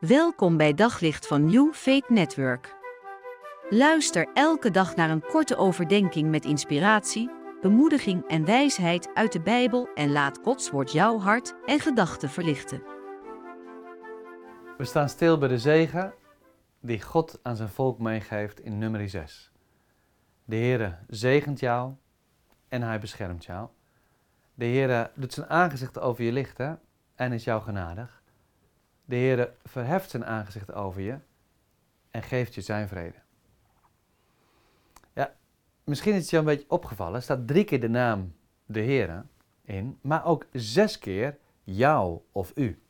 Welkom bij Daglicht van New Faith Network. Luister elke dag naar een korte overdenking met inspiratie, bemoediging en wijsheid uit de Bijbel en laat Gods woord jouw hart en gedachten verlichten. We staan stil bij de zegen die God aan zijn volk meegeeft in nummer 6. De Heere zegent jou en hij beschermt jou. De Heere doet zijn aangezicht over je lichten en is jou genadig. De Heere verheft zijn aangezicht over je en geeft je zijn vrede. Ja, misschien is het je een beetje opgevallen. Er staat drie keer de naam de Heere in, maar ook zes keer jou of u.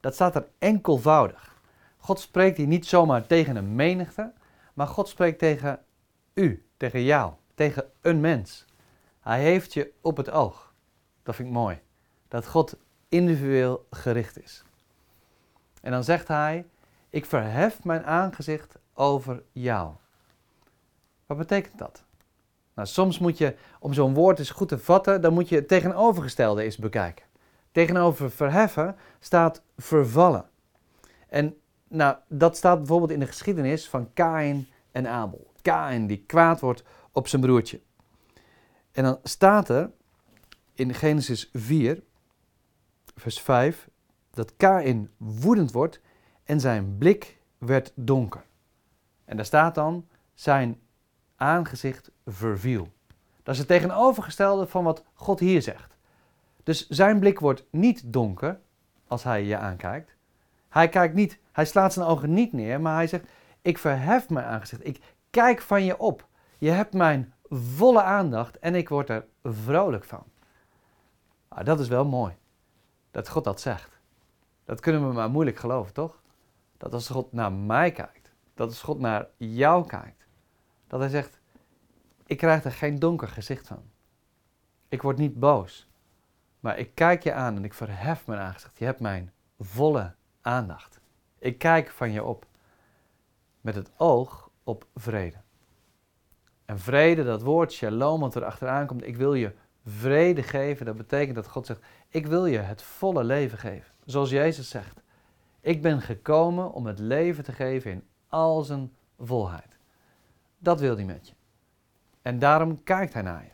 Dat staat er enkelvoudig. God spreekt hier niet zomaar tegen een menigte, maar God spreekt tegen u, tegen jou, tegen een mens. Hij heeft je op het oog. Dat vind ik mooi. Dat God individueel gericht is. En dan zegt hij: Ik verhef mijn aangezicht over jou. Wat betekent dat? Nou, soms moet je, om zo'n woord eens goed te vatten, dan moet je het tegenovergestelde eens bekijken. Tegenover verheffen staat vervallen. En nou, dat staat bijvoorbeeld in de geschiedenis van Kain en Abel. Kain die kwaad wordt op zijn broertje. En dan staat er in Genesis 4, vers 5, dat Kain woedend wordt en zijn blik werd donker. En daar staat dan, zijn aangezicht verviel. Dat is het tegenovergestelde van wat God hier zegt. Dus zijn blik wordt niet donker als hij je aankijkt. Hij kijkt niet, hij slaat zijn ogen niet neer, maar hij zegt: Ik verhef mijn aangezicht. Ik kijk van je op. Je hebt mijn volle aandacht en ik word er vrolijk van. Nou, dat is wel mooi dat God dat zegt. Dat kunnen we maar moeilijk geloven, toch? Dat als God naar mij kijkt, dat als God naar jou kijkt, dat hij zegt: Ik krijg er geen donker gezicht van. Ik word niet boos, maar ik kijk je aan en ik verhef mijn aangezicht. Je hebt mijn volle aandacht. Ik kijk van je op met het oog op vrede. En vrede, dat woord shalom wat er achteraan komt, ik wil je vrede geven, dat betekent dat God zegt, ik wil je het volle leven geven. Zoals Jezus zegt, ik ben gekomen om het leven te geven in al zijn volheid. Dat wil hij met je. En daarom kijkt hij naar je.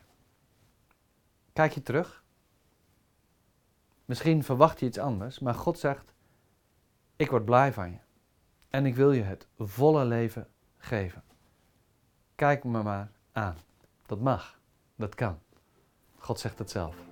Kijk je terug? Misschien verwacht je iets anders, maar God zegt, ik word blij van je. En ik wil je het volle leven geven. Kijk me maar aan. Dat mag. Dat kan. God zegt het zelf.